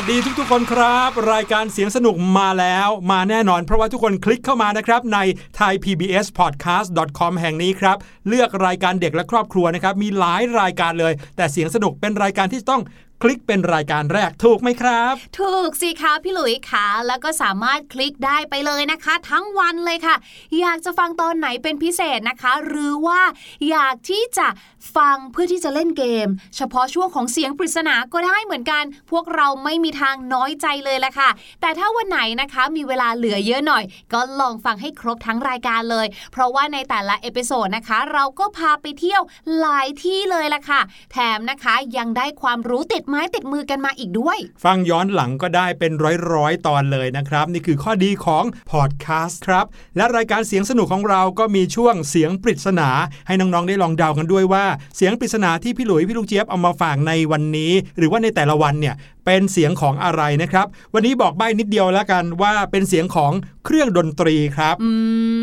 วัสดีทุกๆ คนครับ รายการเสียงสนุกมาแล้วมาแน่นอน เพราะว่าทุกคนคลิกเข้ามานะครับ ใน thaipbspodcast.com แห่งนี้ครับ เลือกรายการเด็กและครอบครัวนะครับ มีหลายรายการเลย แต่เสียงสนุกเป็นรายการที่ต้อง คลิกเป็นรายการแรกถูกไหมครับ ถูกสิคะพี่หลุยคะแล้วก็สามารถคลิกได้ไปเลยนะคะ ทั้งวันเลยค่ะ อยากจะฟังตอนไหนเป็นพิเศษนะคะ หรือว่าอยากที่จะฟังเพื่อที่จะเล่นเกม เฉพาะช่วงของเสียงปริศนาก็ได้เหมือนกัน พวกเราไม่มีทางน้อยใจเลยละค่ะ แต่ถ้าวันไหนนะคะมีเวลาเหลือเยอะหน่อย ก็ลองฟังให้ครบทั้งรายการเลย เพราะว่าในแต่ละ episode นะคะ เราก็พาไปเที่ยวหลายที่เลยละค่ะ แถมนะคะยังได้ความรู้ติดไม้ติดมือกันมาอีกด้วย ฟังย้อนหลังก็ได้เป็นร้อยๆ ตอนเลยนะครับ นี่คือข้อดีของพอดแคสต์ครับ และรายการเสียงสนุกของเราก็มีช่วงเสียงปริศนา ให้น้องๆได้ลองเดากันด้วยว่า เสียงปริศนาที่พี่หลุยพี่ลูกเจี๊ยบเอามาฝากในวันนี้ หรือว่าในแต่ละวันเนี่ย เป็นเสียงของอะไรนะครับ วันนี้บอกใบ้นิดเดียวแล้วกันว่าเป็นเสียงของเครื่องดนตรีครับอื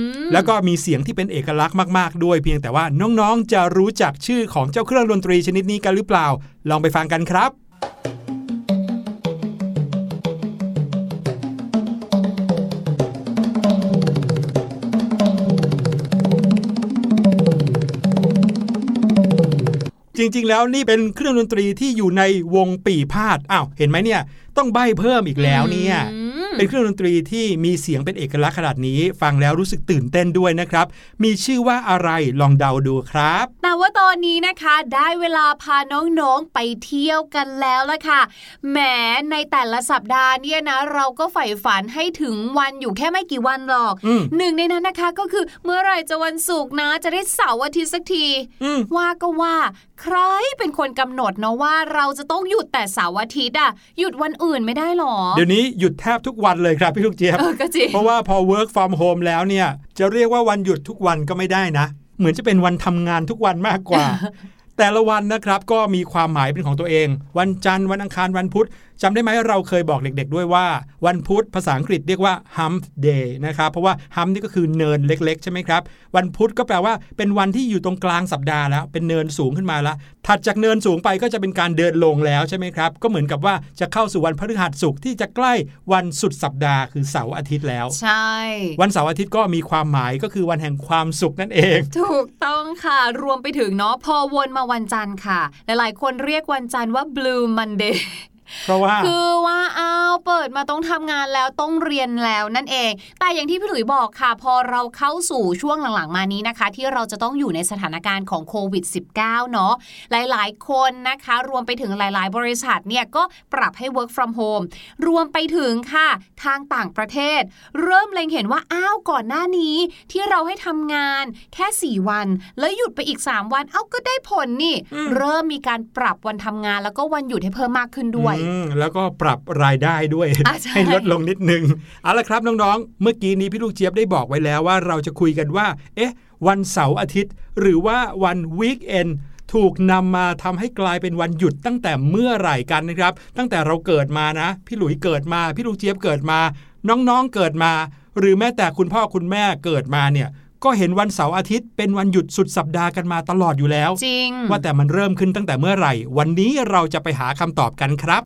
มแล้วก็มีเสียงที่เป็นเอกลักษณ์มาก ๆ ด้วยเพียงแต่ว่าน้องๆจะรู้จักชื่อของเจ้าเครื่องดนตรีชนิดนี้กันหรือเปล่า ลองไปฟังกันครับ ริง ๆ แล้วนี่เป็นเครื่องดนตรีที่อยู่ในวงปีพาดอ้าวเห็นไหมเนี่ย ต้องใบ้เพิ่มอีกแล้วเนี่ย เป็นเครื่องดนตรีที่มีเสียงเป็นเอกลักษณ์ขนาดนี้ ฟังแล้วรู้สึกตื่นเต้นด้วยนะครับ มีชื่อว่าอะไรลองเดาดูครับ แต่ว่าตอนนี้นะคะได้เวลาพาน้องๆไปเที่ยวกันแล้วละค่ะแหมในแต่ละสัปดาห์เนี่ยนะ เราก็ใฝ่ฝันให้ถึงวันอยู่แค่ไม่กี่วันหรอกอืมหนึ่งในนั้นนะคะก็คือเมื่อไหร่จะวันศุกร์นะ จะได้เสาร์อาทิตย์สักทีอืมว่าก็ว่าใครเป็นคนกำหนดเนาะว่าเราจะต้องหยุดแต่เสาร์อาทิตย์อะหยุดวันอื่นไม่ได้หรอ เดี๋ยวนี้หยุดแทบทุกวันเลยครับพี่ลูกเจี๊ยบเออก็จริงเพราะว่าพอ work from home แล้วเนี่ยจะเรียกว่าวันหยุดทุกวันก็ไม่ได้นะ เหมือนจะเป็นวันทำงานทุกวันมากกว่า แต่ละวันนะครับก็มีความหมายเป็นของตัวเอง วันจันทร์วันอังคารวันพุธจำได้ไหมเราเคยบอกเด็ก ๆ ด้วยว่า วันพุธภาษาอังกฤษเรียกว่า hump day นะครับ เพราะว่า hump นี่ก็คือเนินเล็ก ๆ ใช่ไหมครับ วันพุธก็แปลว่าเป็นวันที่อยู่ตรงกลางสัปดาห์แล้ว เป็นเนินสูงขึ้นมาแล้วถัดจากเนินสูงไปก็จะเป็นการเดินลงแล้วใช่ไหมครับ ก็เหมือนกับว่าจะเข้าสู่วันพฤหัสศุกร์ที่จะใกล้วันสุดสัปดาห์คือเสาร์อาทิตย์แล้ว ใช่ วันเสาร์อาทิตย์ก็มีความหมายก็คือวันแห่งความสุขนั่นเอง ถูกต้องค่ะ รวมไปถึงเนาะพอวนมาวันจันทร์ค่ะ หลายๆ คนเรียกวันจันทร์ว่า Blue Monday เพราะว่า คือว่าอ้าวเปิดมาต้องทำงานแล้วต้องเรียนแล้วนั่นเอง แต่อย่างที่พี่หลุยบอกค่ะ พอเราเข้าสู่ช่วงหลังๆ มานี้นะคะ ที่เราจะต้องอยู่ในสถานการณ์ของโควิด -19 เนาะหลายๆ คนนะคะ รวมไปถึงหลาย ๆ บริษัทเนี่ยก็ปรับให้ work from home รวมไปถึงค่ะทางต่างประเทศ เริ่มเล็งเห็นว่าอ้าวก่อนหน้านี้ที่เราให้ทำงานแค่ 4 วัน แล้วหยุดไปอีก 3 วัน เอ้าก็ได้ผลนี่อืมเริ่มมีการปรับวันทำงานแล้วก็วันหยุดให้เพิ่มมากขึ้นด้วยอืมแล้วก็ปรับรายได้ด้วยอะใช่ให้ลดลงนิดนึง เอาละครับน้องๆ เมื่อกี้นี้พี่ลูกเจี๊ยบได้บอกไว้แล้วว่าเราจะคุยกันว่า เอ๊ะ วันเสาร์อาทิตย์ หรือว่าวันวีคเอนถูกนำมาทำให้กลายเป็นวันหยุดตั้งแต่เมื่อไหร่กันนะครับ ตั้งแต่เราเกิดมานะ พี่หลุยเกิดมา พี่ลูกเจี๊ยบเกิดมา น้องๆเกิดมา หรือแม้แต่คุณพ่อคุณแม่เกิดมาเนี่ย ก็เห็นวันเสาร์อาทิตย์เป็นวันหยุดสุดสัปดาห์กันมาตลอดอยู่แล้ว จริง ว่าแต่มันเริ่มขึ้นตั้งแต่เมื่อไหร่ วันนี้เราจะไปหาคำตอบกันครับ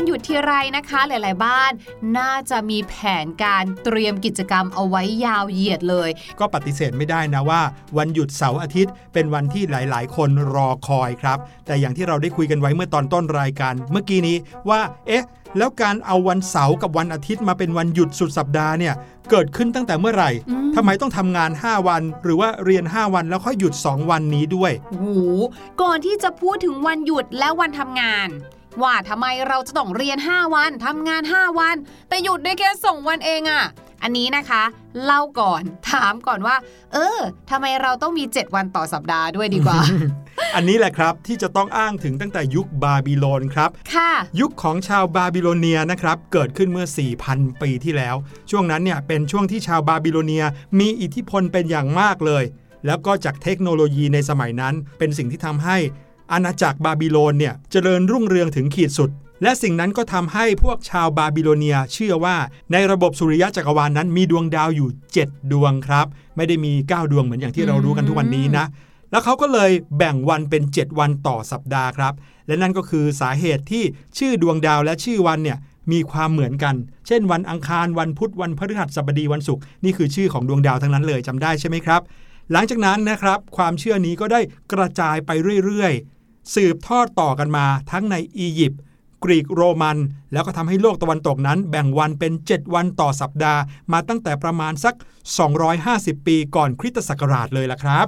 วันหยุดทีไรนะคะ หลาย ๆ บ้าน น่าจะมีแผนการเตรียมกิจกรรมเอาไว้ยาวเหยียดเลย ก็ปฏิเสธไม่ได้นะว่า วันหยุดเสาร์อาทิตย์ เป็นวันที่หลาย ๆ คนรอคอยครับ แต่อย่างที่เราได้คุยกันไว้เมื่อตอนต้นรายการ เมื่อกี้นี้ว่า เอ๊ะแล้วการเอาวันเสาร์กับวันอาทิตย์มาเป็นวันหยุดสุดสัปดาห์เนี่ยเกิดขึ้นตั้งแต่เมื่อไหร่อืมทำไมต้องทำงาน 5 วัน หรือว่าเรียน 5 วันแล้วค่อยหยุด 2 วันนี้ด้วยโอ้โหก่อนที่จะพูดถึงวันหยุดและวันทำงาน ว่าทำไมเราจะต้องเรียน 5 วันทำงาน 5 วัน แต่หยุดได้แค่สองวันเองอะค่ะ อันนี้นะคะ เล่าก่อนถามก่อนว่า เออทำไมเราต้องมี 7 วันต่อสัปดาห์ด้วยดีกว่า อันนี้แหละครับที่จะต้องอ้างถึงตั้งแต่ยุคบาบิโลนครับ ค่ะ ยุคของชาวบาบิโลเนียนะครับ เกิดขึ้นเมื่อ 4,000 ปีที่แล้ว ช่วงนั้นเนี่ยเป็นช่วงที่ชาวบาบิโลเนียมีอิทธิพลเป็นอย่างมากเลย แล้วก็จากเทคโนโลยีในสมัยนั้น เป็นสิ่งที่ทำให้ อาณาจักรบาบิโลนเนี่ยเจริญรุ่งเรืองถึงขีดสุด และสิ่งนั้นก็ทำให้พวกชาวบาบิโลเนียเชื่อว่าในระบบสุริยะจักรวาลนนั้นมีดวงดาวอยู่ 7 ดวงครับ ไม่ได้มี 9 ดวงเหมือนอย่างที่เรารู้กันทุกวันนี้นะ แล้วเขาก็เลยแบ่งวันเป็น 7 วันต่อสัปดาห์ครับ และนั่นก็คือสาเหตุที่ชื่อดวงดาวและชื่อวันเนี่ยมีความเหมือนกัน เช่น วันอังคาร วันพุธ วันพฤหัสบดี วันศุกร์ นี่คือชื่อของดวงดาวทั้งนั้นเลยจำได้ใช่ไหมครับ หลังจากนั้นนะครับ ความเชื่อนี้ก็ได้กระจายไปเรื่อย สืบทอดต่อกันมาทั้งในอียิปต์กรีกโรมัน แล้วก็ทำให้โลกตะวันตกนั้นแบ่งวันเป็น 7 วันต่อสัปดาห์ มาตั้งแต่ประมาณสัก 250 ปีก่อนคริสตศักราชเลยล่ะครับ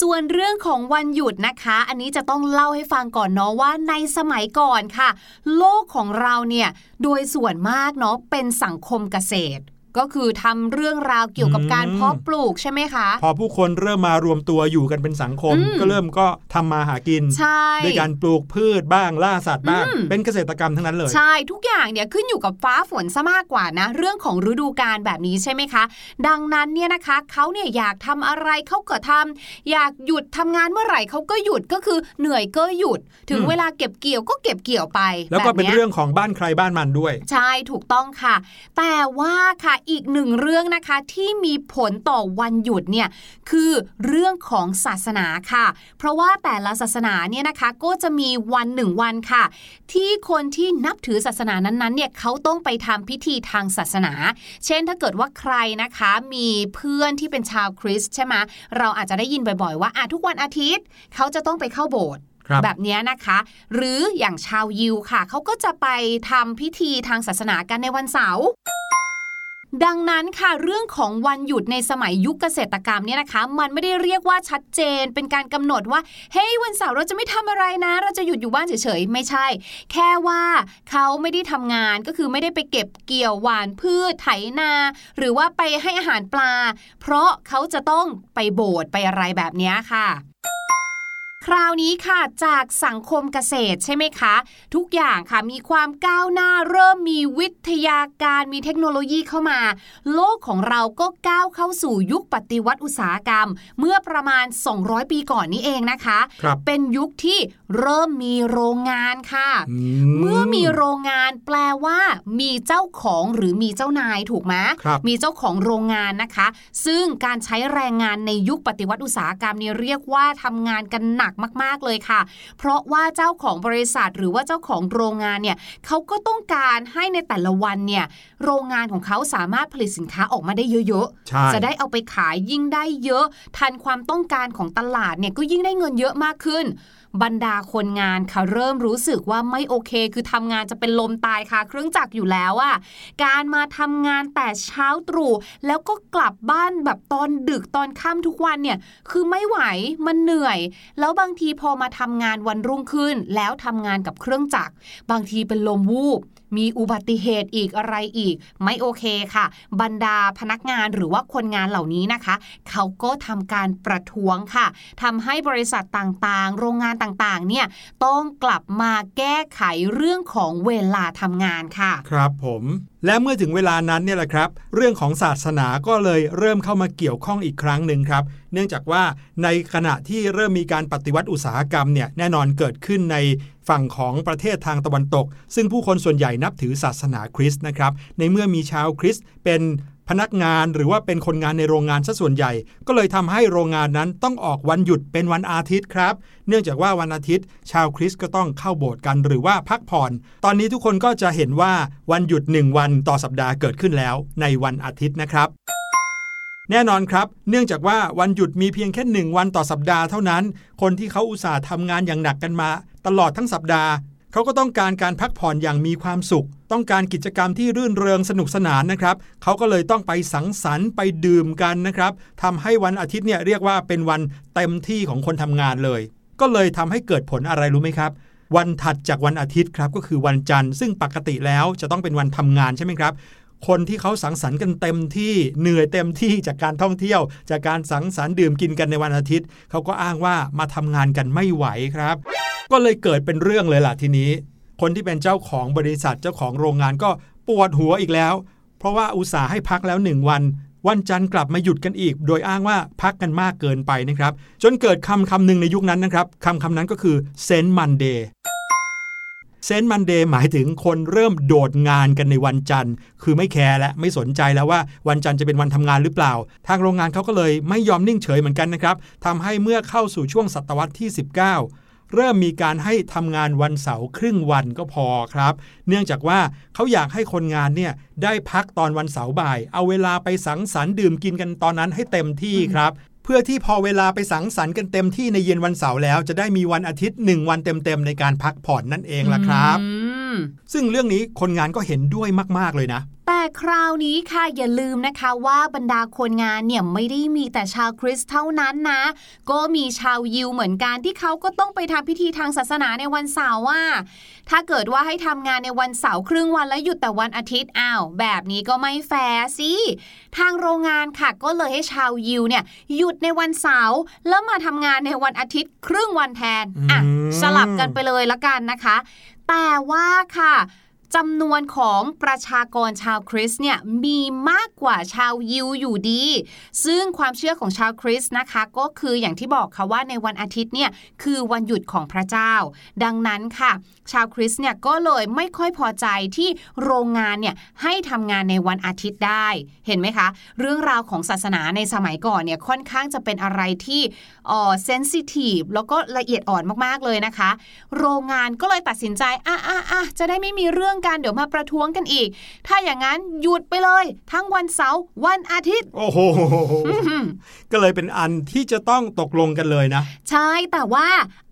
ส่วนเรื่องของวันหยุดนะคะ อันนี้จะต้องเล่าให้ฟังก่อนเนาะว่าในสมัยก่อนค่ะ โลกของเราเนี่ยโดยส่วนมากเนาะเป็นสังคมเกษตร ก็คือทำเรื่องราวเกี่ยวกับการเพาะปลูกใช่ไหมคะ พอผู้คนเริ่มมารวมตัวอยู่กันเป็นสังคม ก็เริ่มก็ทำมาหากินใช่ด้วยการปลูกพืชบ้างล่าสัตว์บ้างอืมเป็นเกษตรกรรมทั้งนั้นเลยใช่ทุกอย่างเนี่ยขึ้นอยู่กับฟ้าฝนซะมากกว่านะ เรื่องของฤดูกาลแบบนี้ใช่ไหมคะ ดังนั้นเนี่ยนะคะเขาเนี่ยอยากทำอะไรเขาก็ทำอยากหยุดทำงานเมื่อไหร่เขาก็หยุดก็คือเหนื่อยก็หยุด ถึงอืมเวลาเก็บเกี่ยวก็เก็บเกี่ยวไป แล้วก็บบเป็นยเรื่องของบ้านใครบ้านมันด้วย ใช่ถูกต้องค่ะ แต่ว่าค่ะอีกหนึ่งเรื่องนะคะที่มีผลต่อวันหยุดเนี่ยคือเรื่องของศาสนาค่ะ เพราะว่าแต่ละศาสนาเนี่ยนะคะก็จะมีวันหนึ่งวันค่ะ ที่คนที่นับถือศาสนานั้นๆเนี่ยเขาต้องไปทำพิธีทางศาสนา เช่นถ้าเกิดว่าใครนะคะมีเพื่อนที่เป็นชาวคริสต์ใช่ไหมเราอาจจะได้ยินบ่อยๆ ว่าอะทุกวันอาทิตย์เขาจะต้องไปเข้าโบสถ์ครับแบบเนี้ยนะคะ หรืออย่างชาวยิวค่ะ เขาก็จะไปทำพิธีทางศาสนากันในวันเสาร์ ดังนั้นค่ะเรื่องของวันหยุดในสมัยยุคเกษตรกรรมเนี่ยนะคะ มันไม่ได้เรียกว่าชัดเจน เป็นการกำหนดว่าเฮ้ยวันเสาร์เราจะไม่ทำอะไรนะ เราจะหยุดอยู่บ้านเฉยๆไม่ใช่ แค่ว่าเขาไม่ได้ทำงานก็คือไม่ได้ไปเก็บเกี่ยวหวานพืชไถนา หรือว่าไปให้อาหารปลา เพราะเขาจะต้องไปโบสถ์ไปอะไรแบบนี้ค่ะ คราวนี้ค่ะจากสังคมเกษตรใช่ไหมคะ ทุกอย่างค่ะมีความก้าวหน้าเริ่มมีวิทยาการมีเทคโนโลยีเข้ามา โลกของเราก็ก้าวเข้าสู่ยุคปฏิวัติอุตสาหกรรม เมื่อประมาณ 200 ปีก่อนนี้เองนะคะครับเป็นยุคที่เริ่มมีโรงงานค่ะอืเมื่อมีโรงงานแปลว่า มีเจ้าของหรือมีเจ้านายถูกไหมครับมีเจ้าของโรงงานนะคะ ซึ่งการใช้แรงงานในยุคปฏิวัติอุตสาหกรรมเนี่ยเรียกว่าทำงานกันหนักมาก ๆเลยค่ะ เพราะว่าเจ้าของบริษัทหรือว่าเจ้าของโรงงานเนี่ยเขาก็ต้องการให้ในแต่ละวันเนี่ยโรงงานของเขาสามารถผลิตสินค้าออกมาได้เยอะใช่ๆจะได้เอาไปขายยิ่งได้เยอะ ทันความต้องการของตลาดเนี่ยก็ยิ่งได้เงินเยอะมากขึ้น บรรดาคนงานค่ะเริ่มรู้สึกว่าไม่โอเค คือทำงานจะเป็นลมตายค่ะ เครื่องจักรอยู่แล้วอะการมาทำงานแต่เช้าตรู่แล้วก็กลับบ้านแบบตอนดึกตอนค่ำทุกวันเนี่ยคือไม่ไหวมันเหนื่อย แล้วบางทีพอมาทำงานวันรุ่งขึ้น แล้วทำงานกับเครื่องจักร บางทีเป็นลมวูบ มีอุบัติเหตุอีกอะไรอีก ไม่โอเคค่ะ บรรดาพนักงานหรือว่าคนงานเหล่านี้นะคะ เขาก็ทำการประท้วงค่ะทำให้บริษัทต่างๆ โรงงานต่างๆ เนี่ยต้องกลับมาแก้ไขเรื่องของเวลาทำงานค่ะ ครับผมและเมื่อถึงเวลานั้นเนี่ยแหละครับ เรื่องของศาสนาก็เลยเริ่มเข้ามาเกี่ยวข้องอีกครั้งหนึ่งครับ เนื่องจากว่าในขณะที่เริ่มมีการปฏิวัติอุตสาหกรรมเนี่ยแน่นอนเกิดขึ้นใน ฝั่งของประเทศทางตะวันตก ซึ่งผู้คนส่วนใหญ่นับถือศาสนาคริสต์นะครับ ในเมื่อมีชาวคริสต์เป็นพนักงานหรือว่าเป็นคนงานในโรงงานซะส่วนใหญ่ ก็เลยทำให้โรงงานนั้นต้องออกวันหยุดเป็นวันอาทิตย์ครับ เนื่องจากว่าวันอาทิตย์ ชาวคริสต์ก็ต้องเข้าโบสถ์กันหรือว่าพักผ่อน ตอนนี้ทุกคนก็จะเห็นว่าวันหยุด 1 วันต่อสัปดาห์เกิดขึ้นแล้ว ในวันอาทิตย์นะครับ แน่นอนครับ เนื่องจากว่าวันหยุดมีเพียงแค่หนึ่งวันต่อสัปดาห์เท่านั้น คนที่เขาอุตส่าห์ทำงานอย่างหนักกันมา ตลอดทั้งสัปดาห์ เขาก็ต้องการการพักผ่อนอย่างมีความสุข ต้องการกิจกรรมที่รื่นเริงสนุกสนานนะครับ เขาก็เลยต้องไปสังสรรค์ไปดื่มกันนะครับทำให้วันอาทิตย์เนี่ยเรียกว่าเป็นวันเต็มที่ของคนทำงานเลย ก็เลยทำให้เกิดผลอะไรรู้ไหมครับวันถัดจากวันอาทิตย์ครับก็คือวันจันทร์ซึ่งปกติแล้วจะต้องเป็นวันทำงานใช่ไหมครับ คนที่เขาสังสรรค์กันเต็มที่เหนื่อยเต็มที่จากการท่องเที่ยว จากการสังสรรค์ดื่มกินกันในวันอาทิตย์เขาก็อ้างว่ามาทำงานกันไม่ไหวครับ ก็เลยเกิดเป็นเรื่องเลยล่ะทีนี้ คนที่เป็นเจ้าของบริษัทเจ้าของโรงงานก็ปวดหัวอีกแล้ว เพราะว่าอุตส่าห์ให้พักแล้วหนึ่งวันวันจันทร์กลับมาหยุดกันอีก โดยอ้างว่าพักกันมากเกินไปนะครับ จนเกิดคำคำหนึ่งในยุคนั้นนะครับคำคำนั้นก็คือ Saint Monday Saint Monday หมายถึงคนเริ่มโดดงานกันในวันจันทร์ คือไม่แคร์และไม่สนใจแล้วว่าวันจันทร์จะเป็นวันทำงานหรือเปล่า ทางโรงงานเขาก็เลยไม่ยอมนิ่งเฉยเหมือนกันนะครับทำให้เมื่อเข้าสู่ช่วงศตวรรษที่ 19เริ่มมีการให้ทำงานวันเสาร์ครึ่งวันก็พอครับ เนื่องจากว่าเขาอยากให้คนงานเนี่ยได้พักตอนวันเสาร์บ่าย เอาเวลาไปสังสรรค์ดื่มกินกันตอนนั้นให้เต็มที่ครับ เพื่อที่พอเวลาไปสังสรรค์กันเต็มที่ในเย็นวันเสาร์แล้ว จะได้มีวันอาทิตย์หนึ่งวันเต็มๆในการพักผ่อนนั่นเองล่ะครับ ซึ่งเรื่องนี้คนงานก็เห็นด้วยมาก ๆ เลยนะ แต่คราวนี้ค่ะอย่าลืมนะคะว่าบรรดาคนงานเนี่ยไม่ได้มีแต่ชาวคริสต์เท่านั้นนะ ก็มีชาวยิวเหมือนกันที่เขาก็ต้องไปทำพิธีทางศาสนาในวันเสาร์ว่า ถ้าเกิดว่าให้ทำงานในวันเสาร์ครึ่งวันแล้วหยุดแต่วันอาทิตย์อ้าวแบบนี้ก็ไม่แฟร์สิทางโรงงานค่ะก็เลยให้ชาวยิวเนี่ยหยุดในวันเสาร์แล้วมาทำงานในวันอาทิตย์ครึ่งวันแทนอะอืมสลับกันไปเลยละกันนะคะ แต่ว่าค่ะจำนวนของประชากรชาวคริสเนี่ยมีมากกว่าชาวยิวอยู่ดี ซึ่งความเชื่อของชาวคริสนะคะ ก็คืออย่างที่บอกค่ะว่าในวันอาทิตย์เนี่ยคือวันหยุดของพระเจ้า ดังนั้นค่ะ ชาวคริสต์เนี่ยก็เลยไม่ค่อยพอใจที่โรงงานเนี่ยให้ทำงานในวันอาทิตย์ได้ เห็นไหมคะ เรื่องราวของศาสนาในสมัยก่อนเนี่ยค่อนข้างจะเป็นอะไรที่เอ่อเซนซิทีฟแล้วก็ละเอียดอ่อนมากๆเลยนะคะ โรงงานก็เลยตัดสินใจอะอะอะจะได้ไม่มีเรื่องกันเดี๋ยวมาประท้วงกันอีก ถ้าอย่างนั้นหยุดไปเลย ทั้งวันเสาร์วันอาทิตย์ โอ้โหก็เลยเป็นอันที่จะต้องตกลงกันเลยนะ ใช่แต่ว่า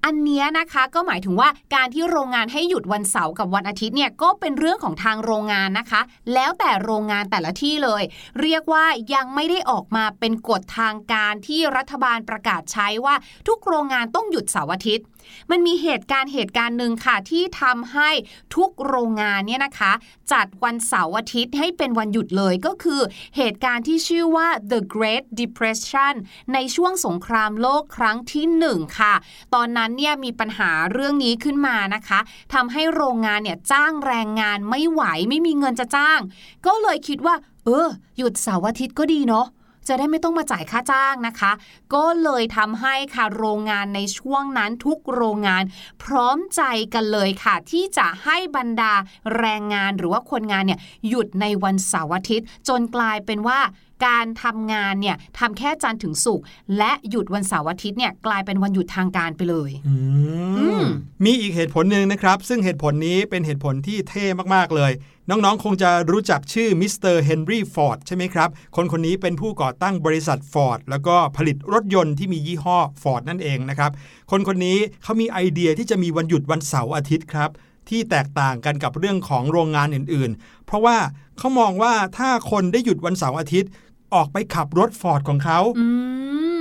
อันเนี้ยนะคะก็หมายถึงว่าการที่โรงงานให้หยุดวันเสาร์กับวันอาทิตย์เนี่ยก็เป็นเรื่องของทางโรงงานนะคะ แล้วแต่โรงงานแต่ละที่เลย เรียกว่ายังไม่ได้ออกมาเป็นกฎทางการที่รัฐบาลประกาศใช้ว่าทุกโรงงานต้องหยุดเสาร์อาทิตย์ มันมีเหตุการณ์เหตุการณ์หนึ่งค่ะ ที่ทำให้ทุกโรงงานเนี่ยนะคะ จัดวันเสาร์อาทิตย์ให้เป็นวันหยุดเลยก็คือ เหตุการณ์ที่ชื่อว่า the Great Depression ในช่วงสงครามโลกครั้งที่หนึ่งค่ะ ตอนนั้นเนี่ยมีปัญหาเรื่องนี้ขึ้นมานะคะทำให้โรงงานเนี่ยจ้างแรงงานไม่ไหวไม่มีเงินจะจ้าง ก็เลยคิดว่า เออ หยุดเสาร์อาทิตย์ก็ดีเนาะ จะได้ไม่ต้องมาจ่ายค่าจ้างนะคะ ก็เลยทำให้ค่ะโรงงานในช่วงนั้นทุกโรงงาน พร้อมใจกันเลยค่ะ ที่จะให้บรรดาแรงงานหรือว่าคนงานเนี่ยหยุดในวันเสาร์อาทิตย์ จนกลายเป็นว่า การทำงานเนี่ยทำแค่จันทร์ถึงศุกร์และหยุดวันเสาร์อาทิตย์เนี่ยกลายเป็นวันหยุดทางการไปเลยอือืมมมีอีกเหตุผลหนึ่งนะครับ ซึ่งเหตุผลนี้เป็นเหตุผลที่เท่มากๆเลย น้องๆ คงจะรู้จักชื่อมิสเตอร์เฮนรี่ฟอร์ดใช่ไหมครับ คนคนนี้เป็นผู้ก่อตั้งบริษัทฟอร์ดแล้วก็ผลิตรถยนต์ที่มียี่ห้อฟอร์ดนั่นเองนะครับ คนคนนี้เขามีไอเดียที่จะมีวันหยุดวันเสาร์อาทิตย์ครับที่แตกต่างกันกับเรื่องของโรงงานอื่นๆ เพราะว่า เขามองว่าถ้าคนได้หยุดวันเสาร์อาทิตย์ ออกไปขับรถฟอร์ดของเขาอื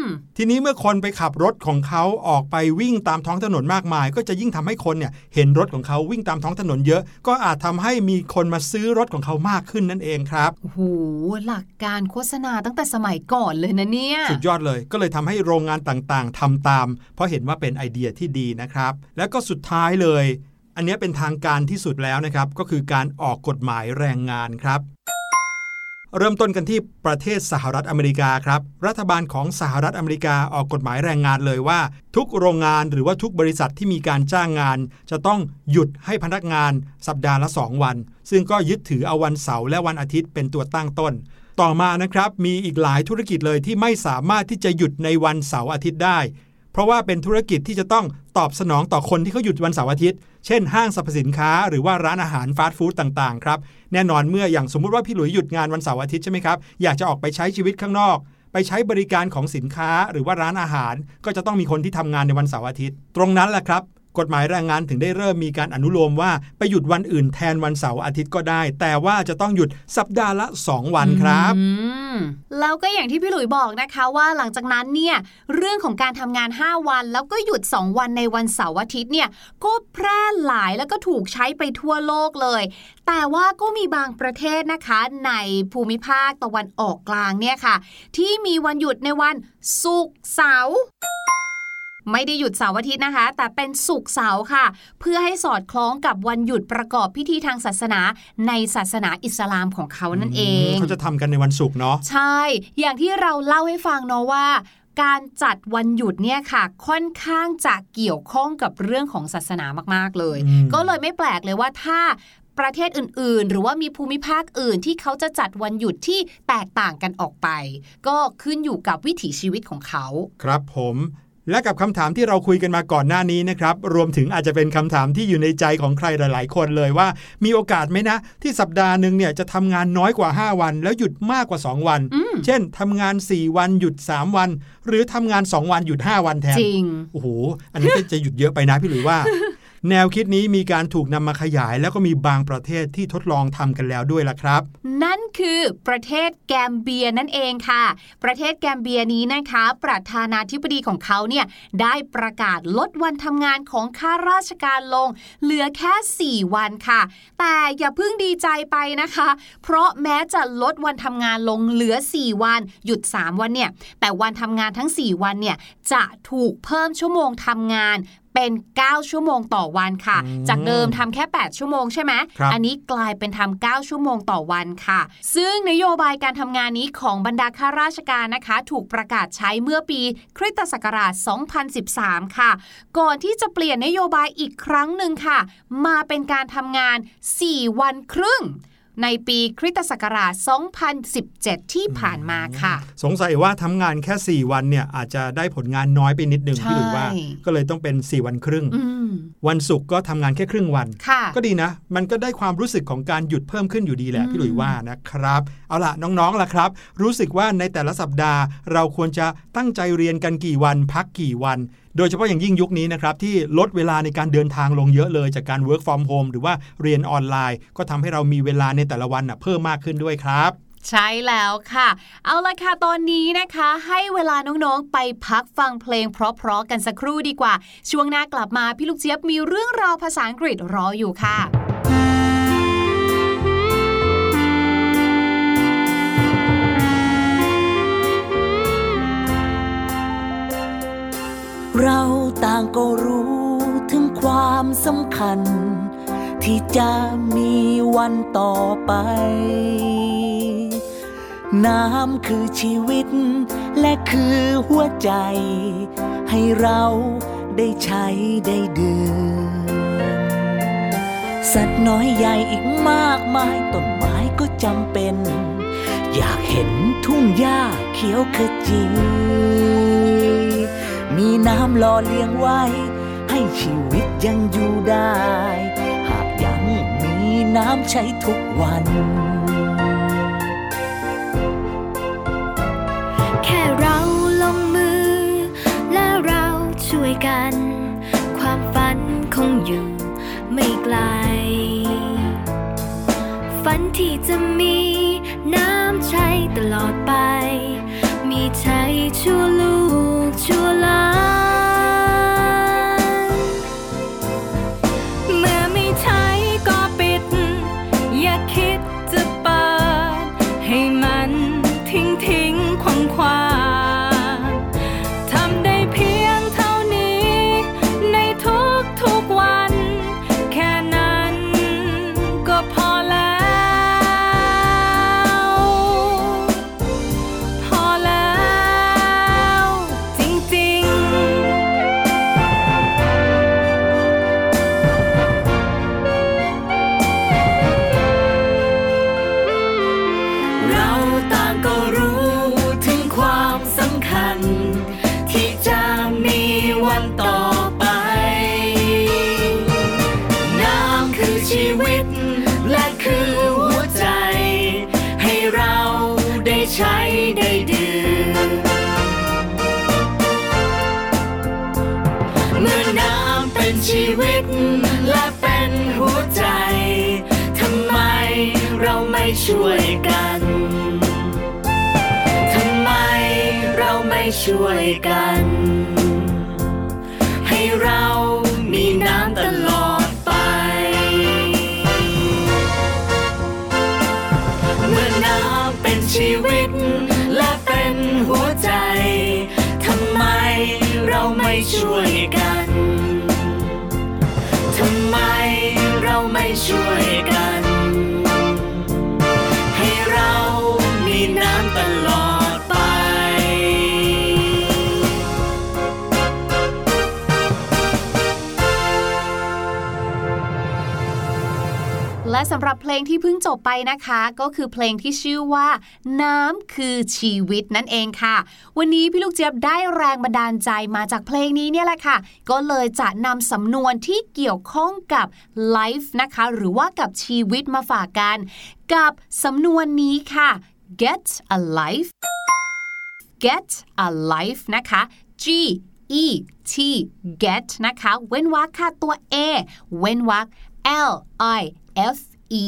มทีนี้เมื่อคนไปขับรถของเขาออกไปวิ่งตามท้องถนนมากมาย ก็จะยิ่งทำให้คนเนี่ยเห็นรถของเขาวิ่งตามท้องถนนเยอะ ก็อาจทำให้มีคนมาซื้อรถของเขามากขึ้นนั่นเองครับโอ้โหหลักการโฆษณาตั้งแต่สมัยก่อนเลยนะเนี่ยสุดยอดเลยก็เลยทำให้โรงงานต่างๆทำตาม เพราะเห็นว่าเป็นไอเดียที่ดีนะครับ แล้วก็สุดท้ายเลย อันนี้เป็นทางการที่สุดแล้วนะครับ ก็คือการออกกฎหมายแรงงานครับ เริ่มต้นกันที่ประเทศสหรัฐอเมริกาครับ รัฐบาลของสหรัฐอเมริกาออกกฎหมายแรงงานเลยว่า ทุกโรงงานหรือว่าทุกบริษัทที่มีการจ้างงาน จะต้องหยุดให้พนักงาน สัปดาห์ละ 2 วัน ซึ่งก็ยึดถือเอาวันเสาร์และวันอาทิตย์เป็นตัวตั้งต้นต่อมานะครับมีอีกหลายธุรกิจเลยที่ไม่สามารถที่จะหยุดในวันเสาร์อาทิตย์ได้ เพราะว่าเป็นธุรกิจที่จะต้องตอบสนองต่อคนที่เขาหยุดวันเสาร์อาทิตย์ เช่นห้างสรรพสินค้าหรือว่าร้านอาหารฟาสต์ฟู้ดต่างๆครับ แน่นอนเมื่ออย่างสมมุติว่าพี่หลุยหยุดงานวันเสาร์อาทิตย์ใช่ไหมครับ อยากจะออกไปใช้ชีวิตข้างนอก ไปใช้บริการของสินค้าหรือว่าร้านอาหาร ก็จะต้องมีคนที่ทำงานในวันเสาร์อาทิตย์ ตรงนั้นแหละครับ กฎหมายแรงงานถึงได้เริ่มมีการอนุโลมว่าไปหยุดวันอื่นแทนวันเสาร์อาทิตย์ก็ได้ แต่ว่าจะต้องหยุดสัปดาห์ละ 2 วันครับแล้วก็อย่างที่พี่หลุยบอกนะคะว่าหลังจากนั้นเนี่ยเรื่องของการทำงาน 5 วัน แล้วก็หยุด 2 วันในวันเสาร์อาทิตย์เนี่ยก็แพร่หลายแล้วก็ถูกใช้ไปทั่วโลกเลย แต่ว่าก็มีบางประเทศนะคะในภูมิภาคตะวันออกกลางเนี่ยค่ะ ที่มีวันหยุดในวันศุกร์เสาร์ ไม่ได้หยุดเสาร์อาทิตย์นะคะ แต่เป็นศุกร์เสาร์ค่ะ เพื่อให้สอดคล้องกับวันหยุดประกอบพิธีทางศาสนาในศาสนาอิสลามของเขานั่นเองเขาจะทำกันในวันศุกร์เนาะใช่ อย่างที่เราเล่าให้ฟังเนาะว่าการจัดวันหยุดเนี่ยค่ะ ค่อนข้างจะเกี่ยวข้องกับเรื่องของศาสนามาก ๆ เลยอืมก็เลยไม่แปลกเลยว่าถ้าประเทศอื่น ๆ หรือว่ามีภูมิภาคอื่นที่เขาจะจัดวันหยุดที่แตกต่างกันออกไป ก็ขึ้นอยู่กับวิถีชีวิตของเขา ครับผม และกับคำถามที่เราคุยกันมาก่อนหน้านี้นะครับ รวมถึงอาจจะเป็นคำถามที่อยู่ในใจของใครหลาย ๆ คนเลยว่า มีโอกาสไหมนะ ที่สัปดาห์หนึ่งเนี่ยจะทำงานน้อยกว่า 5 วัน แล้วหยุดมากกว่า 2 วันอืมเช่นทำงาน 4 วันหยุด 3 วัน หรือทำงาน 2 วันหยุด 5 วันแทนจริงโอ้โหอันนี้ก็จะหยุดเยอะไปนะพี่หลุยว่า แนวคิดนี้มีการถูกนำมาขยายแล้วก็มีบางประเทศที่ทดลองทำกันแล้วด้วยล่ะครับ นั่นคือประเทศแกมเบียนั่นเองค่ะ ประเทศแกมเบียนี้นะคะ ประธานาธิบดีของเขาเนี่ยได้ประกาศลดวันทำงานของข้าราชการลง เหลือแค่ 4 วันค่ะ แต่อย่าเพิ่งดีใจไปนะคะ เพราะแม้จะลดวันทำงานลงเหลือ 4 วัน หยุด 3 วันเนี่ยแต่วันทำงานทั้ง 4 วันเนี่ยจะถูกเพิ่มชั่วโมงทำงาน เป็น 9 ชั่วโมงต่อวันค่ะอืมจากเดิมทำแค่ 8 ชั่วโมงใช่ไหมครับอันนี้กลายเป็นทำ9ชั่วโมงต่อวันค่ะ ซึ่งนโยบายการทำงานนี้ของบรรดาข้าราชการนะคะ ถูกประกาศใช้เมื่อปีคริสตศักราช 2013 ค่ะ ก่อนที่จะเปลี่ยนนโยบายอีกครั้งหนึ่งค่ะ มาเป็นการทำงาน 4 วันครึ่ง ในปีคริสตศักราช 2017 ที่ผ่านมาค่ะ สงสัยว่าทำงานแค่ 4 วันเนี่ยอาจจะได้ผลงานน้อยไปนิดนึงใช่พี่หลุยว่า ก็เลยต้องเป็น 4 วันครึ่งอืมวันศุกร์ก็ทำงานแค่ครึ่งวันค่ะก็ดีนะ มันก็ได้ความรู้สึกของการหยุดเพิ่มขึ้นอยู่ดีแหละอืมพี่หลุยว่านะครับ เอาล่ะน้องๆล่ะครับ รู้สึกว่าในแต่ละสัปดาห์ เราควรจะตั้งใจเรียนกันกี่วันพักกี่วัน โดยเฉพาะอย่างยิ่งยุคนี้นะครับที่ลดเวลาในการเดินทางลงเยอะเลยจากการ work from home หรือว่าเรียนออนไลน์ ก็ทำให้เรามีเวลาในแต่ละวันน่ะเพิ่มมากขึ้นด้วยครับใช่แล้วค่ะ เอาละค่ะ ตอนนี้นะคะ ให้เวลาน้องๆ ไปพักฟังเพลงเพราะๆกันสักครู่ดีกว่า ช่วงหน้ากลับมาพี่ลูกเจี๊ยบมีเรื่องราวภาษาอังกฤษรออยู่ค่ะ เราต่างก็รู้ถึงความสำคัญ ที่จะมีวันต่อไป น้ำคือชีวิต และคือหัวใจ ให้เราได้ใช้ได้ดื่มสัตว์น้อยใหญ่อีกมากมายต้นไม้ก็จำเป็น อยากเห็นทุ่งหญ้าเขียวขจี มีน้ำหล่อเลี้ยงไว้ ให้ชีวิตยังอยู่ได้ หากยังมีน้ำใช้ทุกวัน แค่เราลงมือ และเราช่วยกัน ความฝันคงอยู่ไม่ไกล ฝันที่จะมีน้ำใช้ตลอดไป มีใช้ชั่วลูก ชั่ว สำหรับเพลงที่เพิ่งจบไปนะคะ ก็คือเพลงที่ชื่อว่า น้ำคือชีวิตนั่นเองค่ะ วันนี้พี่ลูกเจี๊ยบได้แรงบันดาลใจมาจากเพลงนี้เนี่ยแหละค่ะ ก็เลยจะนำสำนวนที่เกี่ยวข้องกับ life นะคะ หรือว่ากับชีวิตมาฝากกัน กับสำนวนนี้ค่ะ get a life get a life นะคะ G E T get นะคะ เว้นวรรคค่ะตัว A เว้นวรรค L I F E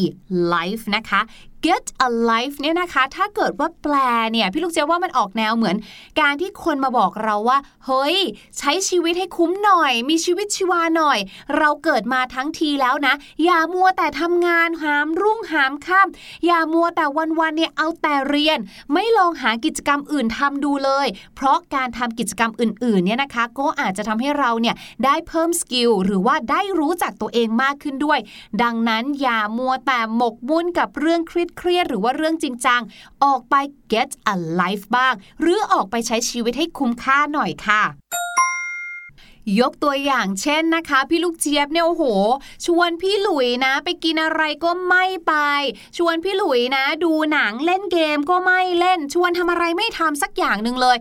life นะคะ get a life เนี่ยนะคะ ถ้าเกิดว่าแปลเนี่ยพี่ลูกเจียว่ามันออกแนวเหมือน การที่คนมาบอกเราว่า เฮ้ย ใช้ชีวิตให้คุ้มหน่อย มีชีวิตชีวาหน่อย เราเกิดมาทั้งทีแล้วนะ อย่ามัวแต่ทำงานหามรุ่งหามค่ำอย่ามัวแต่วันๆเนี่ยเอาแต่เรียน ไม่ลองหากิจกรรมอื่นทำดูเลย เพราะการทำกิจกรรมอื่นๆเนี่ยนะคะ ก็อาจจะทำให้เราเนี่ยได้เพิ่มสกิลหรือว่าได้รู้จักตัวเองมากขึ้นด้วย ดังนั้นอย่ามัวแต่หมกมุ่นกับเรื่องเครียดครียดหรือว่าเรื่องจริงจัง ออกไป get a life บ้าง หรือออกไปใช้ชีวิตให้คุ้มค่าหน่อยค่ะ ยกตัวอย่างเช่นนะคะ พี่ลูกเจี๊ยบเนี่ยโอ้โห ชวนพี่หลุยนะ ไปกินอะไรก็ไม่ไป ชวนพี่หลุยนะ ดูหนังเล่นเกมก็ไม่เล่น ชวนทำอะไรไม่ทำสักอย่างหนึ่งเลย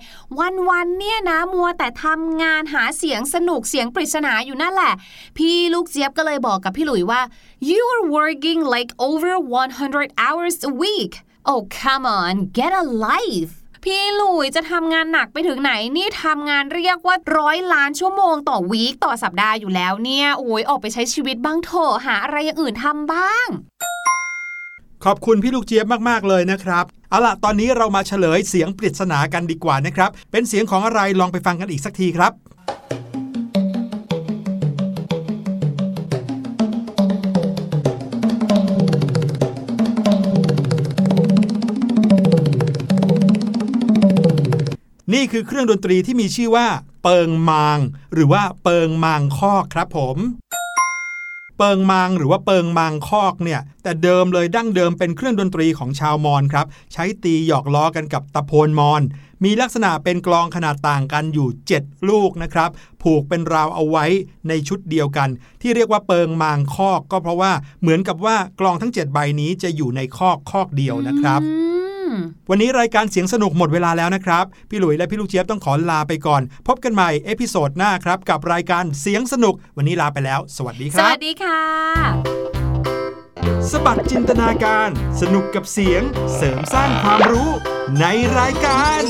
วันๆเนี่ยนะมัวแต่ทำงานหาเสียงสนุกเสียงปริศนาอยู่นั่นแหละ พี่ลูกเจี๊ยบก็เลยบอกกับพี่หลุยว่า you are working like over 100 hours a week oh come on get a life พี่หลุยจะทำงานหนักไปถึงไหนนี่ทำงานเรียกว่าร้อยล้านชั่วโมงต่อวีคต่อสัปดาห์อยู่แล้วเนี่ยโอ้ยออกไปใช้ชีวิตบ้างเถอะหาอะไรอย่างอื่นทำบ้าง ขอบคุณพี่ลูกเจี๊ยบมาก ๆ เลยนะครับเอาล่ะ ตอนนี้เรามาเฉลยเสียงปริศนากันดีกว่านะครับ เป็นเสียงของอะไรลองไปฟังกันอีกสักทีครับ นี่คือเครื่องดนตรีที่มีชื่อว่า เปิงมาง หรือว่าเปิงมางคอกครับผมเปิงมางหรือว่าเปิงมางคอกเนี่ย แต่เดิมเลยดั้งเดิมเป็นเครื่องดนตรีของชาวมอญครับ ใช้ตีหยอกล้อกันกับตะโพนมอญมีลักษณะเป็นกลองขนาดต่างกันอยู่ 7 ลูกนะครับ ผูกเป็นราวเอาไว้ในชุดเดียวกัน ที่เรียกว่าเปิงมางคอกก็เพราะว่าเหมือนกับว่ากลองทั้ง 7 ใบนี้จะอยู่ในคอกคอกเดียวนะครับ วันนี้รายการเสียงสนุกหมดเวลาแล้วนะครับ พี่หลุยและพี่ลูกเจี๊ยบต้องขอลาไปก่อน พบกันใหม่ episode หน้าครับ กับรายการเสียงสนุก วันนี้ลาไปแล้ว สวัสดีครับ สวัสดีค่ะ สบัดจินตนาการ สนุกกับเสียง เสริมสร้างความรู้ในรายการ